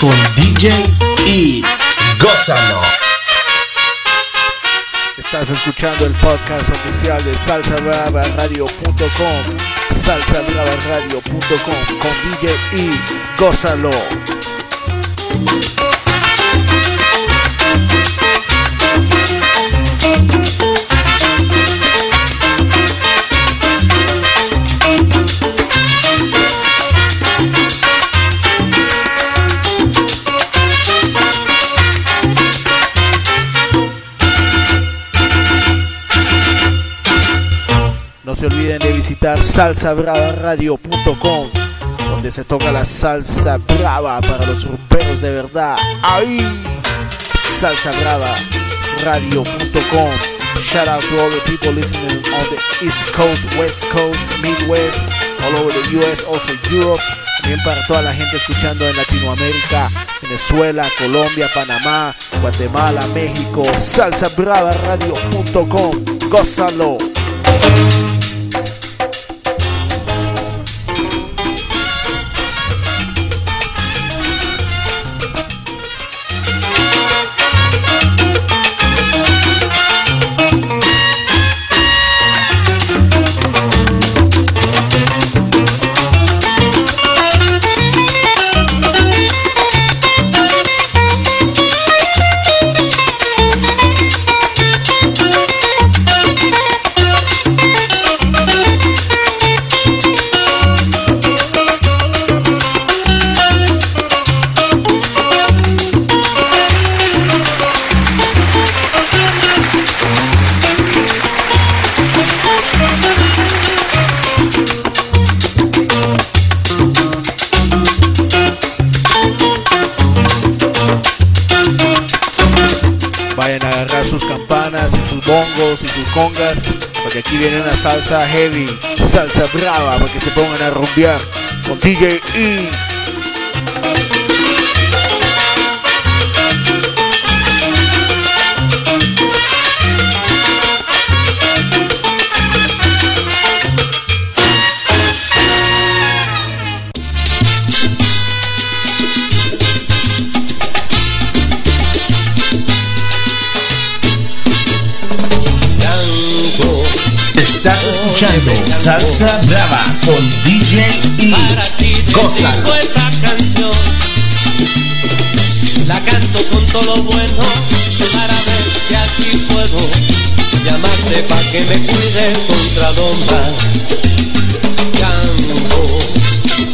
con DJ y Gózalo. Estás escuchando el podcast oficial de salsabrava.radio.com salsabrava.radio.com con DJ y Gózalo. Visitar salsabravaradio.com donde se toca la salsa brava para los rumberos de verdad. ¡Ay! salsabravaradio.com Shout out to all the people listening on the East Coast, West Coast, Midwest, all over the US, also Europe. También para toda la gente escuchando en Latinoamérica, Venezuela, Colombia, Panamá, Guatemala, México. Salsabravaradio.com. Gózalo. Porque aquí viene una salsa heavy, salsa brava, para que se pongan a rumbear con DJ E. Salsa Brava con DJ y Para ti Gózalo. dedico esta canción. La canto con todo lo bueno para ver si aquí puedo llamarte para que me cuides contra domba. Canto.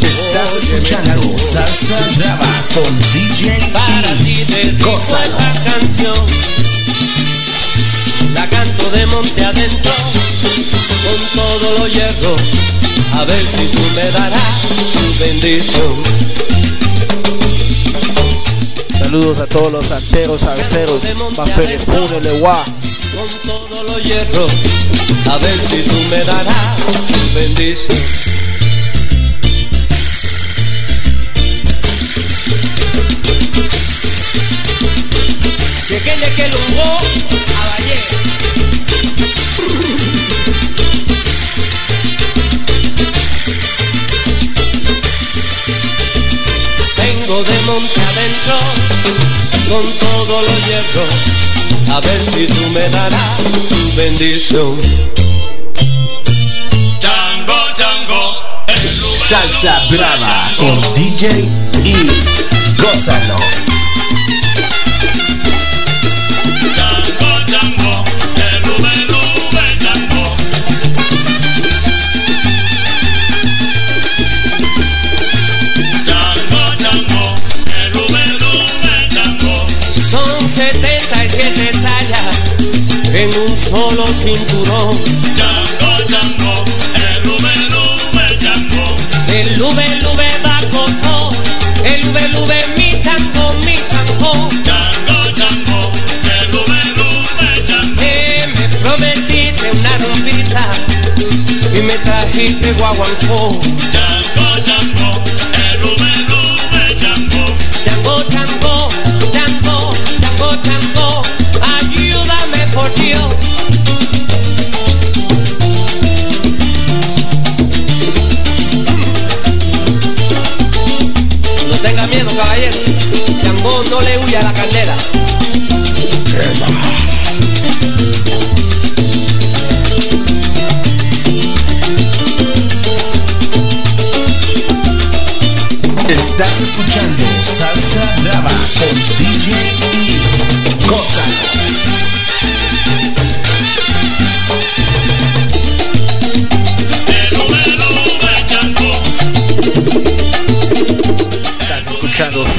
Estás escuchando. Salsa Brava con DJ Para ti y dedico los hierros. A ver si tú me darás tu bendición. Saludos a todos los santeros, salseros, Mafere Funo, Lewa. con todos los hierros, a ver si tú me darás tu bendición. Con todos los hierros, a ver si tú me darás tu bendición. El lugar Salsa Brava con DJ y Gózalo. Solo cinturón. Django, Django, el ube, ube, Django. El lube lube coso, el lube lube mi tango, mi tango. Django, Django, el ube, ube, Django. Me prometiste una rompita y me trajiste guaguancó.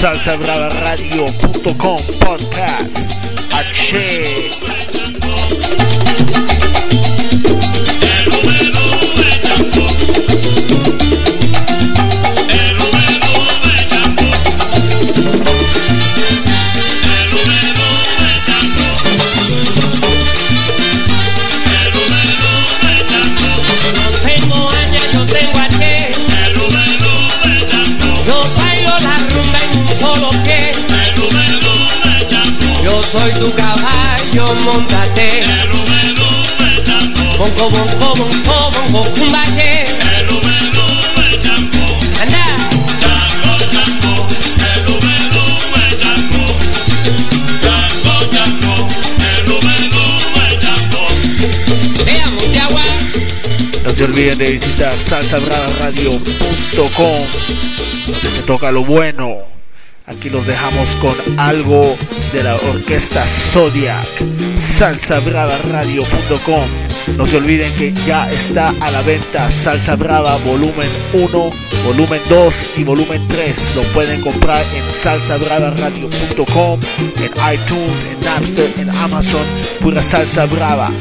salsabravaradio.com podcast. Soy tu caballo, montate. Bonco, bonco, bonco, bonco, Yagua. No se olviden de visitar salsabravaradio.com donde se toca lo bueno. Aquí los dejamos con algo de la orquesta Zodiac. salsabravaradio.com No se olviden que ya está a la venta Salsa Brava volumen 1, volumen 2 y volumen 3. Lo pueden comprar en salsabravaradio.com, en iTunes, en Napster, en Amazon. Pura Salsa Brava.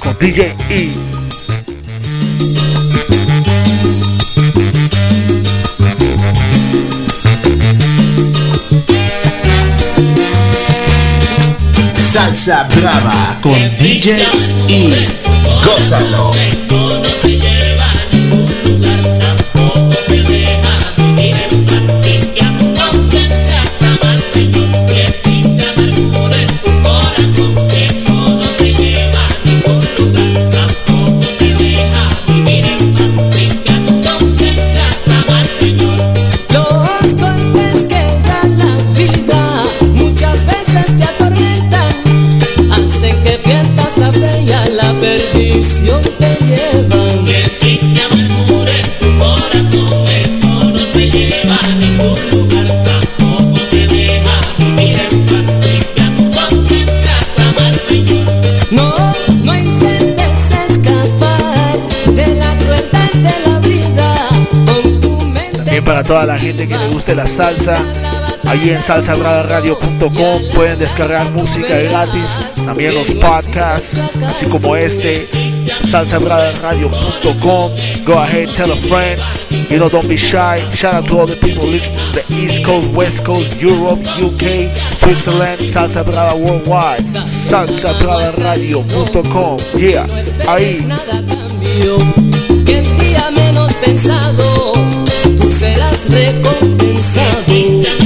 Con DJ E. Salsa Brava con DJ E. Gózalo. Toda la gente que le guste la salsa, allí en salsabravaradio.com pueden descargar música gratis, también los podcasts, así como este, salsabravaradio.com. Go ahead, tell a friend. You know, don't be shy. Shout out to all the people listening the East Coast, West Coast, Europe, UK, Switzerland, Salsa Brava Worldwide, salsabravaradio.com. Yeah, ahí. Serás recompensado.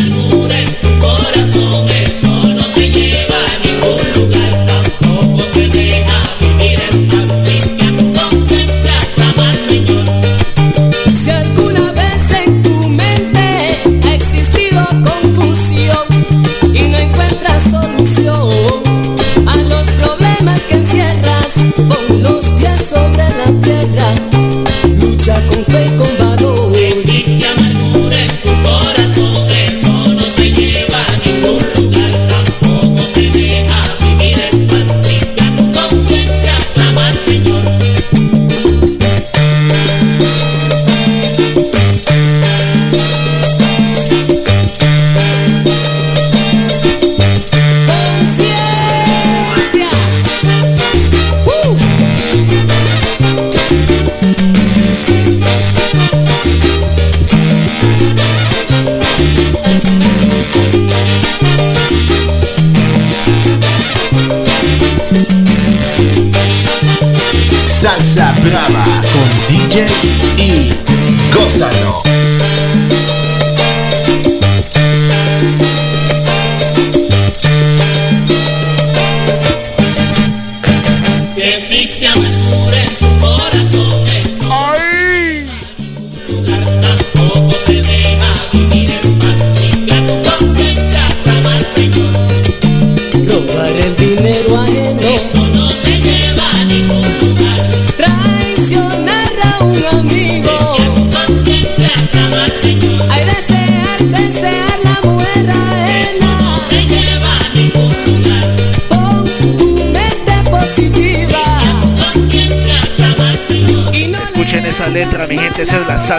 Con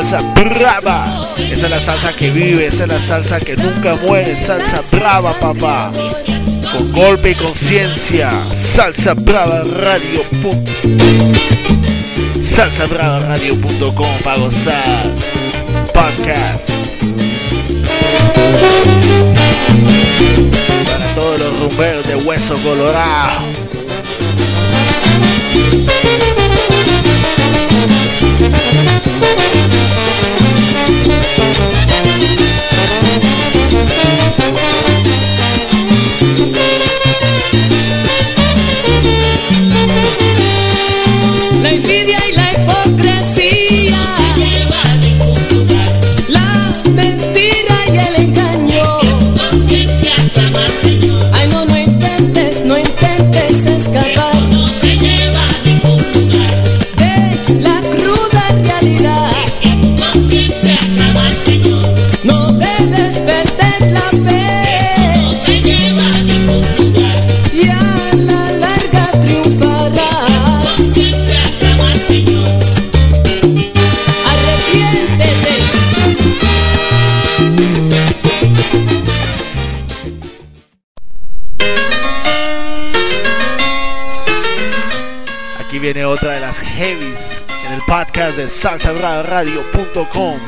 salsa brava. Esa es la salsa que vive, esa es la salsa que nunca muere, salsa brava, papá. Con golpe y conciencia, salsa brava radio. Salsa brava radio.com para gozar. Podcast. Para todos los rumberos de hueso colorado. otra de las heavies en el podcast de salsadradio.com.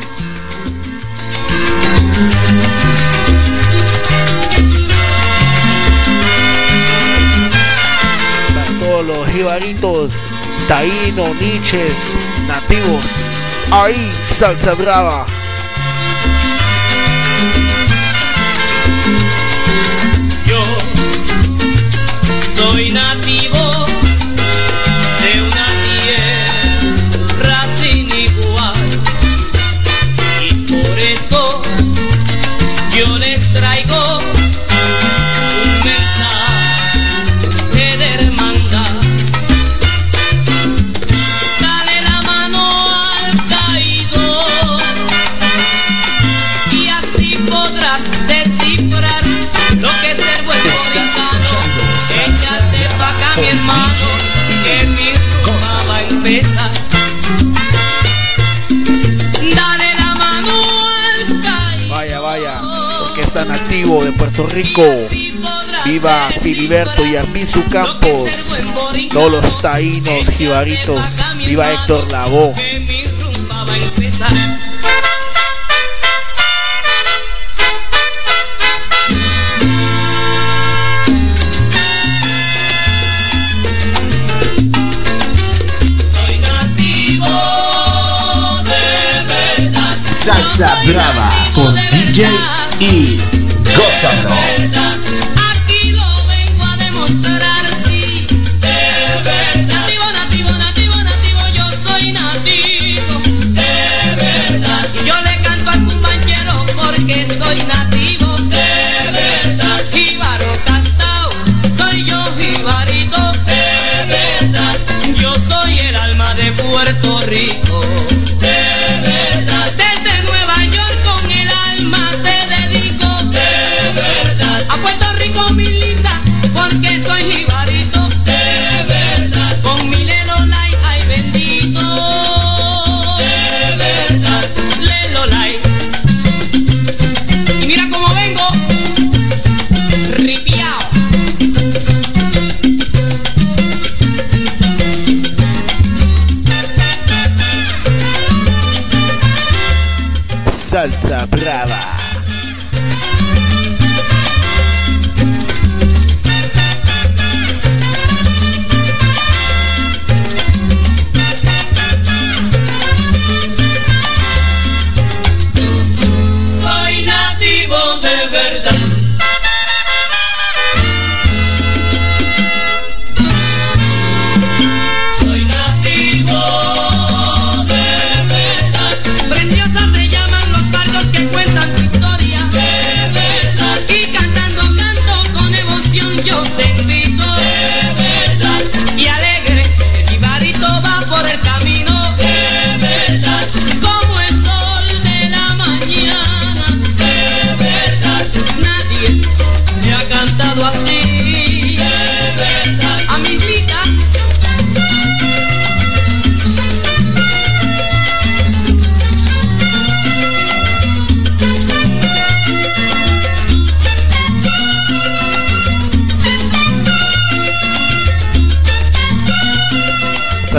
Para todos los jibaritos, taíno, niches, nativos, ahí salsa brava. Yo soy nativo. De Puerto Rico. Viva Filiberto y Arbizu Campos. Todos los taínos, jibaritos. Viva Héctor Lavoe. Salsa Brava con DJ E. Gózalo.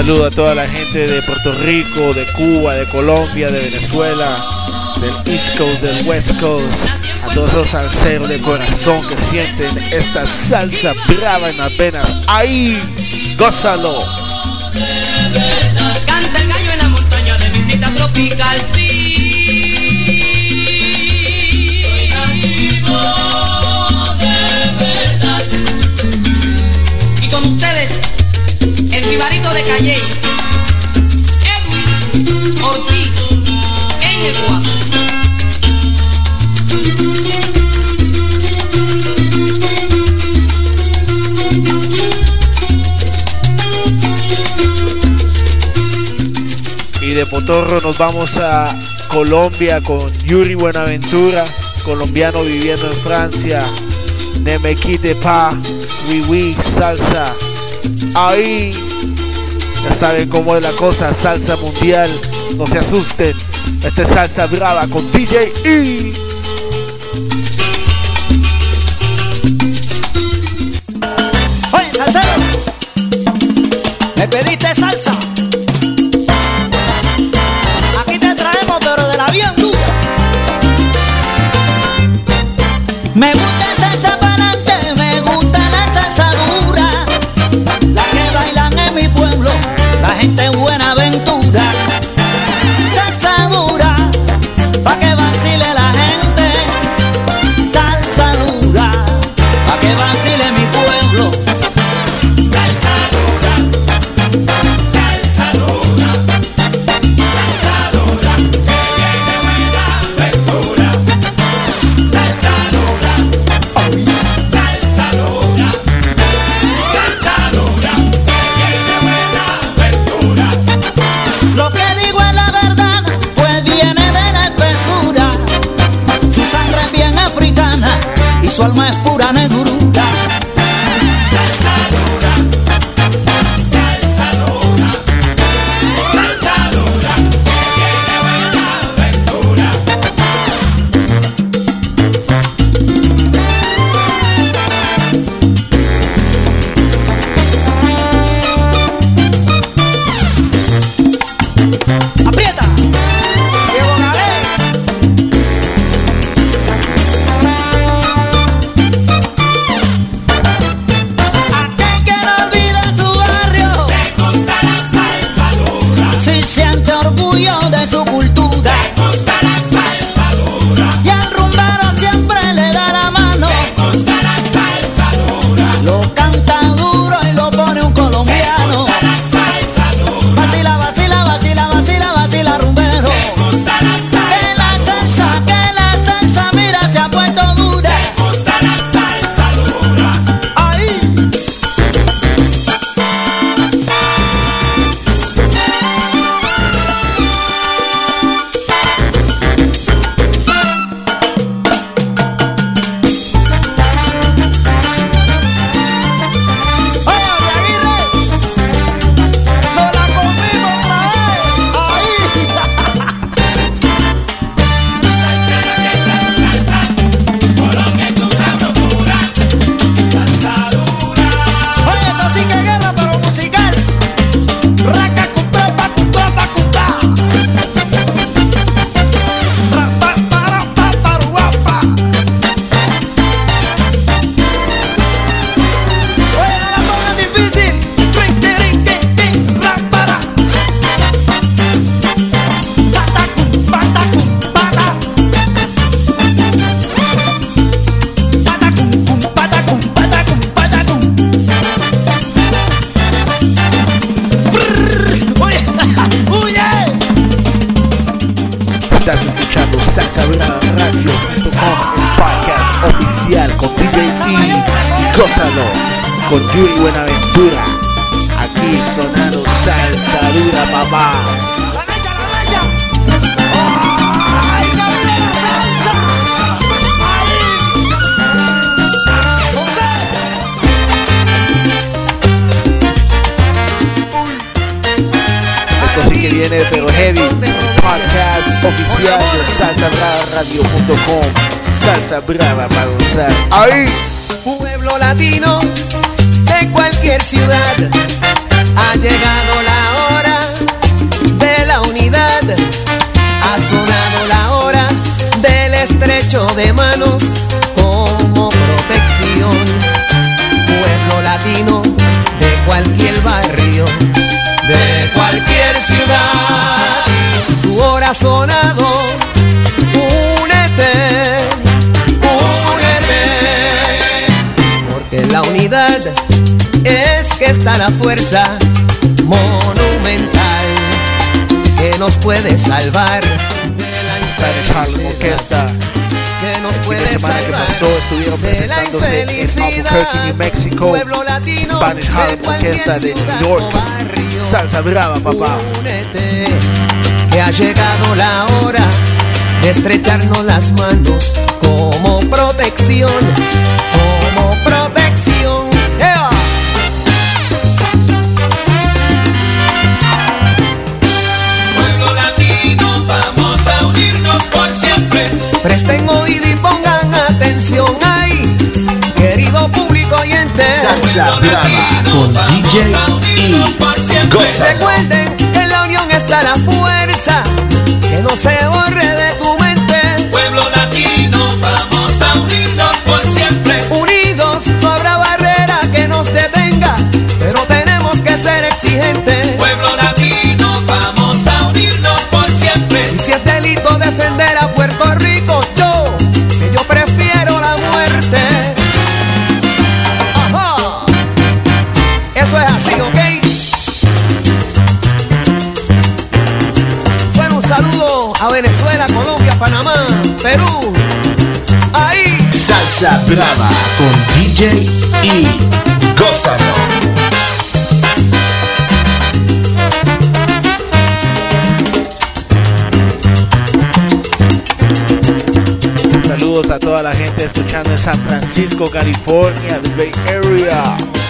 Saludo a toda la gente de Puerto Rico, de Cuba, de Colombia, de Venezuela, del East Coast, del West Coast. A todos los salseros de corazón que sienten esta salsa brava en las venas. ¡Ahí! ¡Gózalo! Calle, Edwin Ortiz, guapo. Y de Potorro nos vamos a Colombia con Yuri Buenaventura, colombiano viviendo en Francia. Nemequi de Pa, Wiwi, salsa. Ahí. Ya saben cómo es la cosa, salsa mundial. No se asusten. Esta es salsa brava con DJ E. Oye, me pediste Buenaventura. Aquí sonando salsa dura, papá. La mecha, la mecha. ¡Ay, la salsa! ¡Ahí! José. Esto sí que viene pero heavy. Podcast oficial de salsabrava.radio.com. Salsa brava para gozar. ¡Ahí! pueblo latino cualquier ciudad. Ha llegado la hora de la unidad. Ha sonado la hora del estrecho de manos la Spanish Harlem Orquesta. que nos puede que salvar de la en infelicidad. Albuquerque, New Mexico. Pueblo latino Spanish Harlem Orquesta de New York. barrio. Salsa brava, papá. Únete, que ha llegado la hora de estrecharnos las manos como protección, como protección. Presten oído y pongan atención ahí, querido público oyente. Salsa Brava con DJ y. Recuerden que en la unión está la fuerza, que no se borre de Perú. Ahí. Salsa Brava con DJ y Gózalo. Saludos a toda la gente escuchando en San Francisco, California, the Bay Area.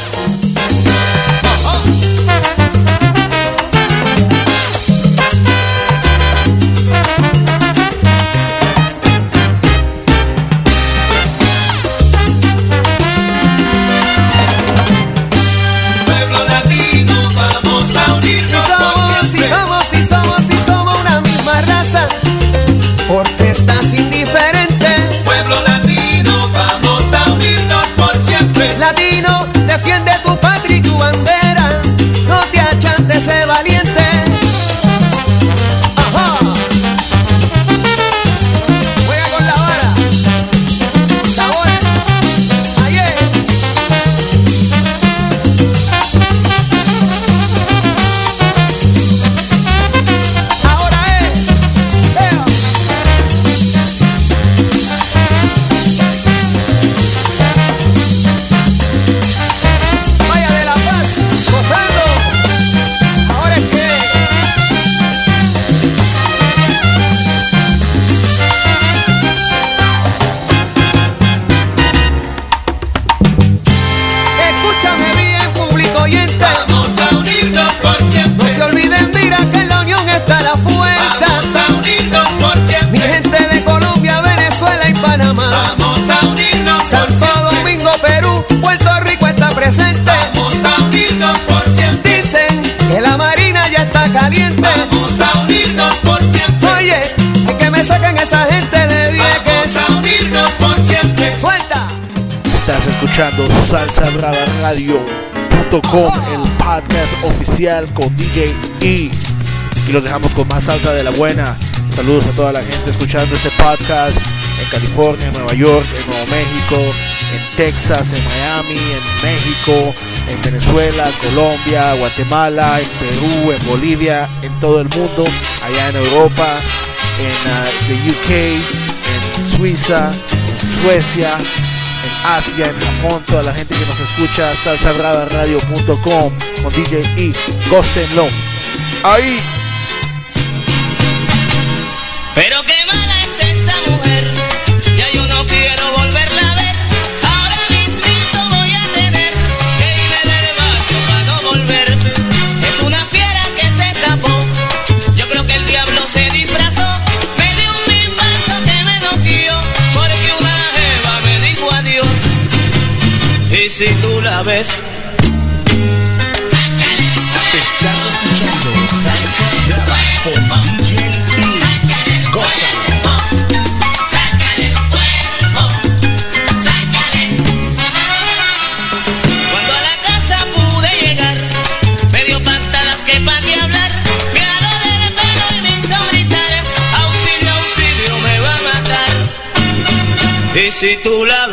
Radio.com, el podcast oficial con DJ E. Y los dejamos con más salsa de la buena. Saludos a toda la gente escuchando este podcast en California, en Nueva York, en Nuevo México, en Texas, en Miami, en México, en Venezuela, Colombia, Guatemala, en Perú, en Bolivia, en todo el mundo, allá en Europa, en ah, the UK, en Suiza, en Suecia, Asia, en Japón, toda la gente que nos escucha, salsabravaradio.com con DJ E, gócenlo. Ahí. Pero qué y me hizo gritar, auxilio, auxilio, me va a matar. Y si tú la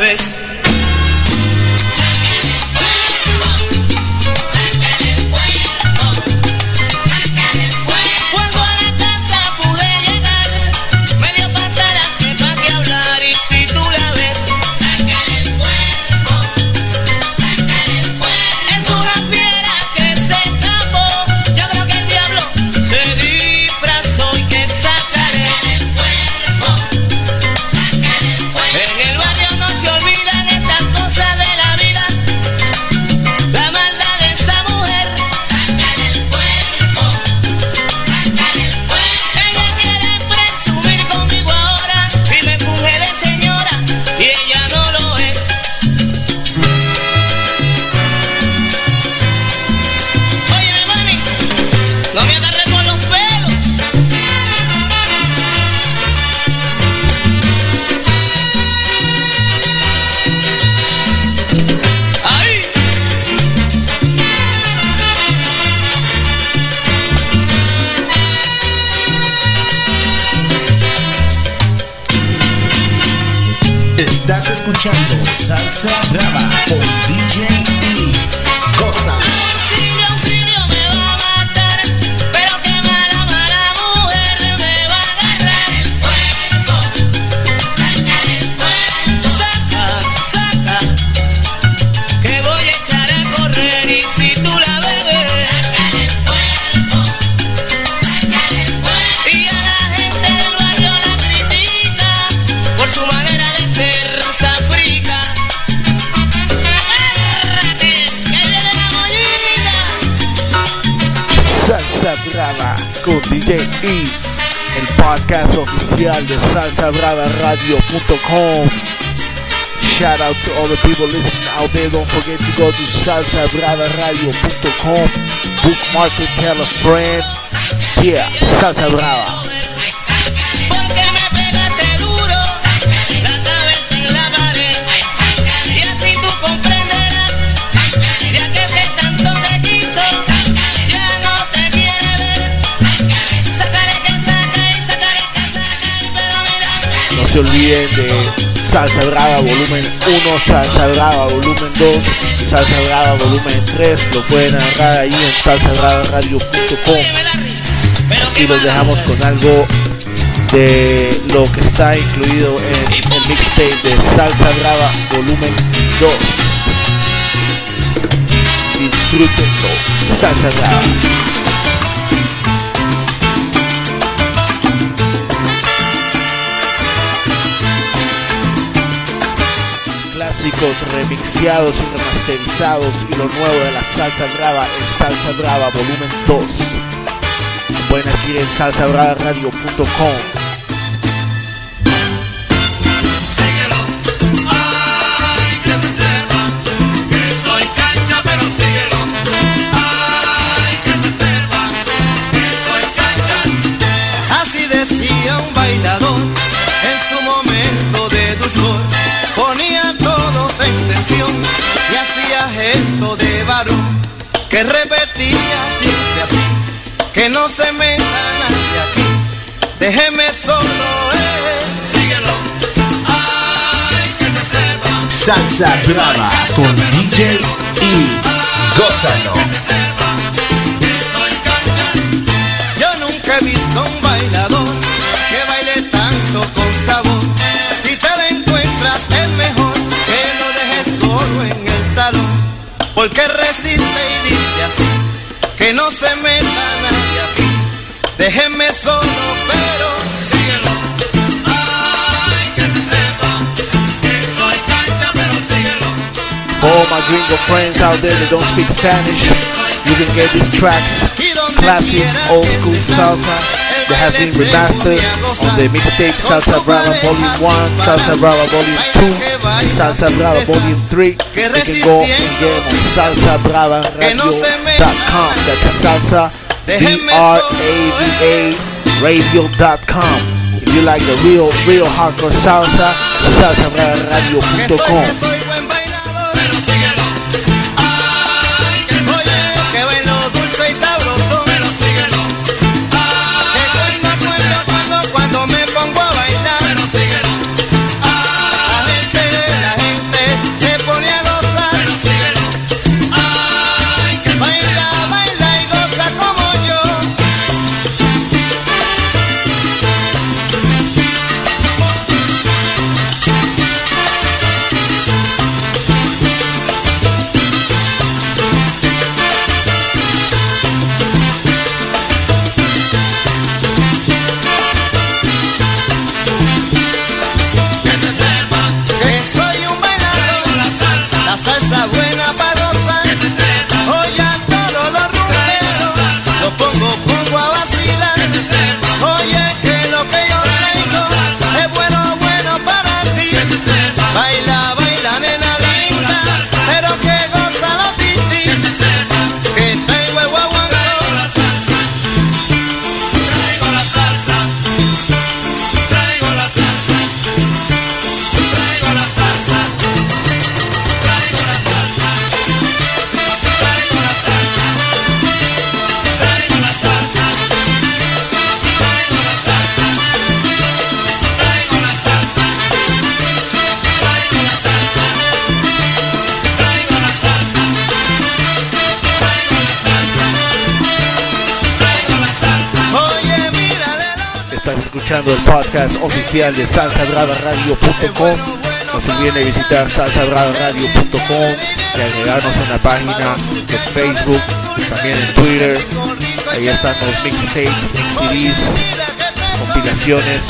escuchando Salsa Brava con DJ E. Cosa. E, el podcast oficial de salsabrava.radio.com. Shout out to all the people listening out there. Don't forget to go to salsabrava.radio.com. Bookmark it, tell a friend. Yeah, Salsa Brava. Olviden de Salsa Brava volumen 1, Salsa Brava volumen 2, Salsa Brava volumen 3. Lo pueden agarrar ahí en salsabrava.radio.com. y los dejamos con algo de lo que está incluido en el mixtape de Salsa Brava volumen 2 disfrútenlo Salsa Brava remixeados y remasterizados y lo nuevo de la Salsa Brava en Salsa Brava volumen 2 pueden adquirir en salsabrava.radio.com Síguelo, que repetía siempre así: Que no se meta nadie aquí, déjeme solo. eh. Síguelo, ay, que se sepa Salsa Brava con DJ E. Gózalo. Yo nunca he visto un bailador que baile tanto con sabor. Si te la encuentras es mejor que lo dejes solo en el salón. Porque resiste y no se meta nadie aquí. Déjenme solo, pero Síguelo, ay, que se sepa que soy cancha, pero síguelo, For all my gringo friends out there that don't speak Spanish, you can get these tracks, y donde classic quiera old que school tú salsa, salgas, el that baile been remastered on the mixtape Salsa Brava Volume 1, Salsa. Brava Volume 2, Baila, Salsa Brava. Volume 3. You can go and get them on salsabrava.radio.com. That's salsa, B-R-A-V-A, radio.com. If you like the real, real hardcore salsa, Que soy, escuchando el podcast oficial de salsabrava.radio.com. No se olviden de visitar salsabrava.radio.com y agregarnos en la página de Facebook también en Twitter. Ahí están los mixtapes, mix CDs, compilaciones,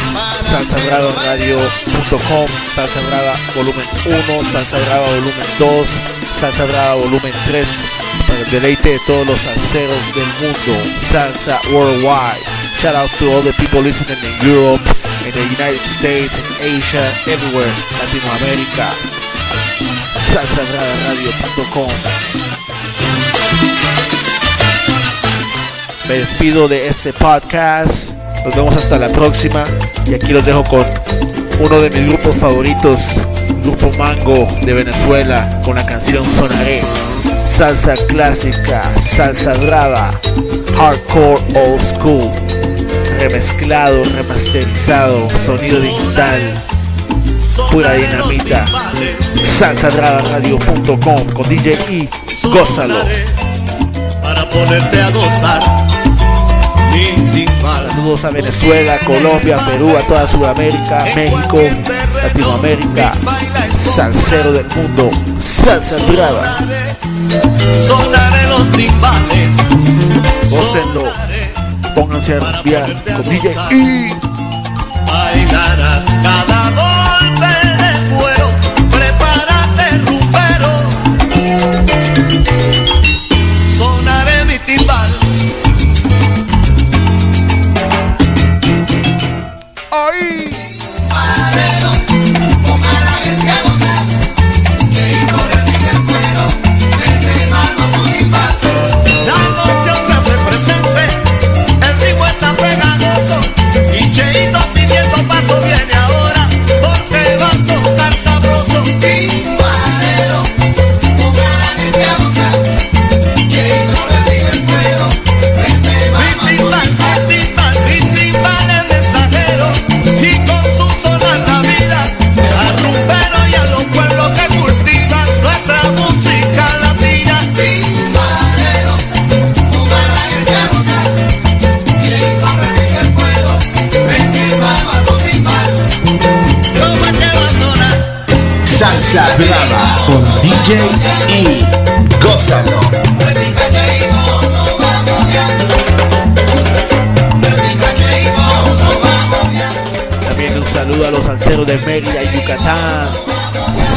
salsabrava.radio.com, Salsa Brava volumen 1, Salsa Brava volumen 2, Salsa Brava volumen 3, para el deleite de todos los salseros del mundo, Salsa Worldwide. Shout out to all the people listening in Europe, in the United States, in Asia, everywhere, Latinoamérica. salsabrava.radio.com Me despido de este podcast. Nos vemos hasta la próxima. Y aquí los dejo con uno de mis grupos favoritos, Grupo Mango de Venezuela, con la canción Sonaré. Salsa clásica, salsa brava, hardcore old school, remezclado, remasterizado, sonido digital, pura dinamita. salsabrava.radio.com con DJ. Gózalo. Para ponerte a gozar. Saludos a Venezuela, Colombia, Perú, a toda Sudamérica, México, Latinoamérica, salsero del mundo, salsa brava. Sonaré los timbales. Gócenlo, pónganse a rumbear con DJ E. Bailarás cada golpe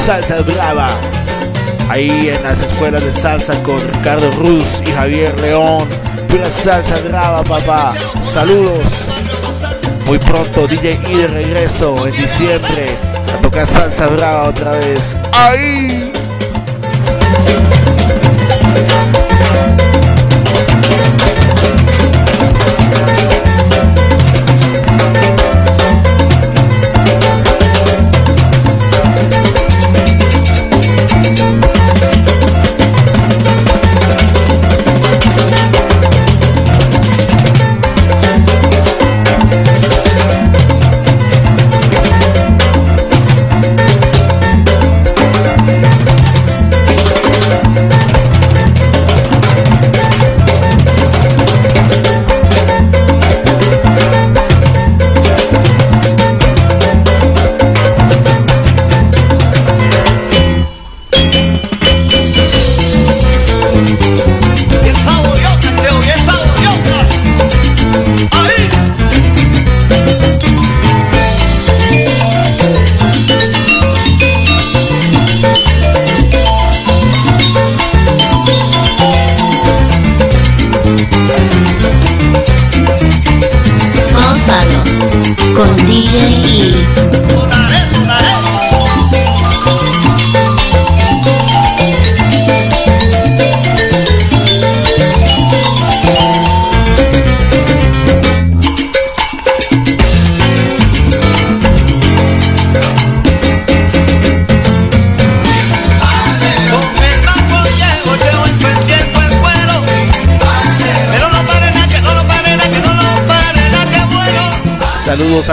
Salsa Brava. Ahí en las escuelas de salsa con Ricardo Ruz y Javier León. Pura salsa brava, papá. Saludos. Muy pronto DJ E de regreso en diciembre a tocar salsa brava otra vez. ¡Ahí!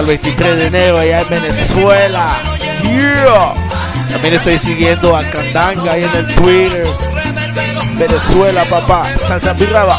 Al 23 de enero allá en Venezuela. Yeah. También estoy siguiendo a Candanga ahí en el Twitter. Venezuela, papá. Salsa. Bra.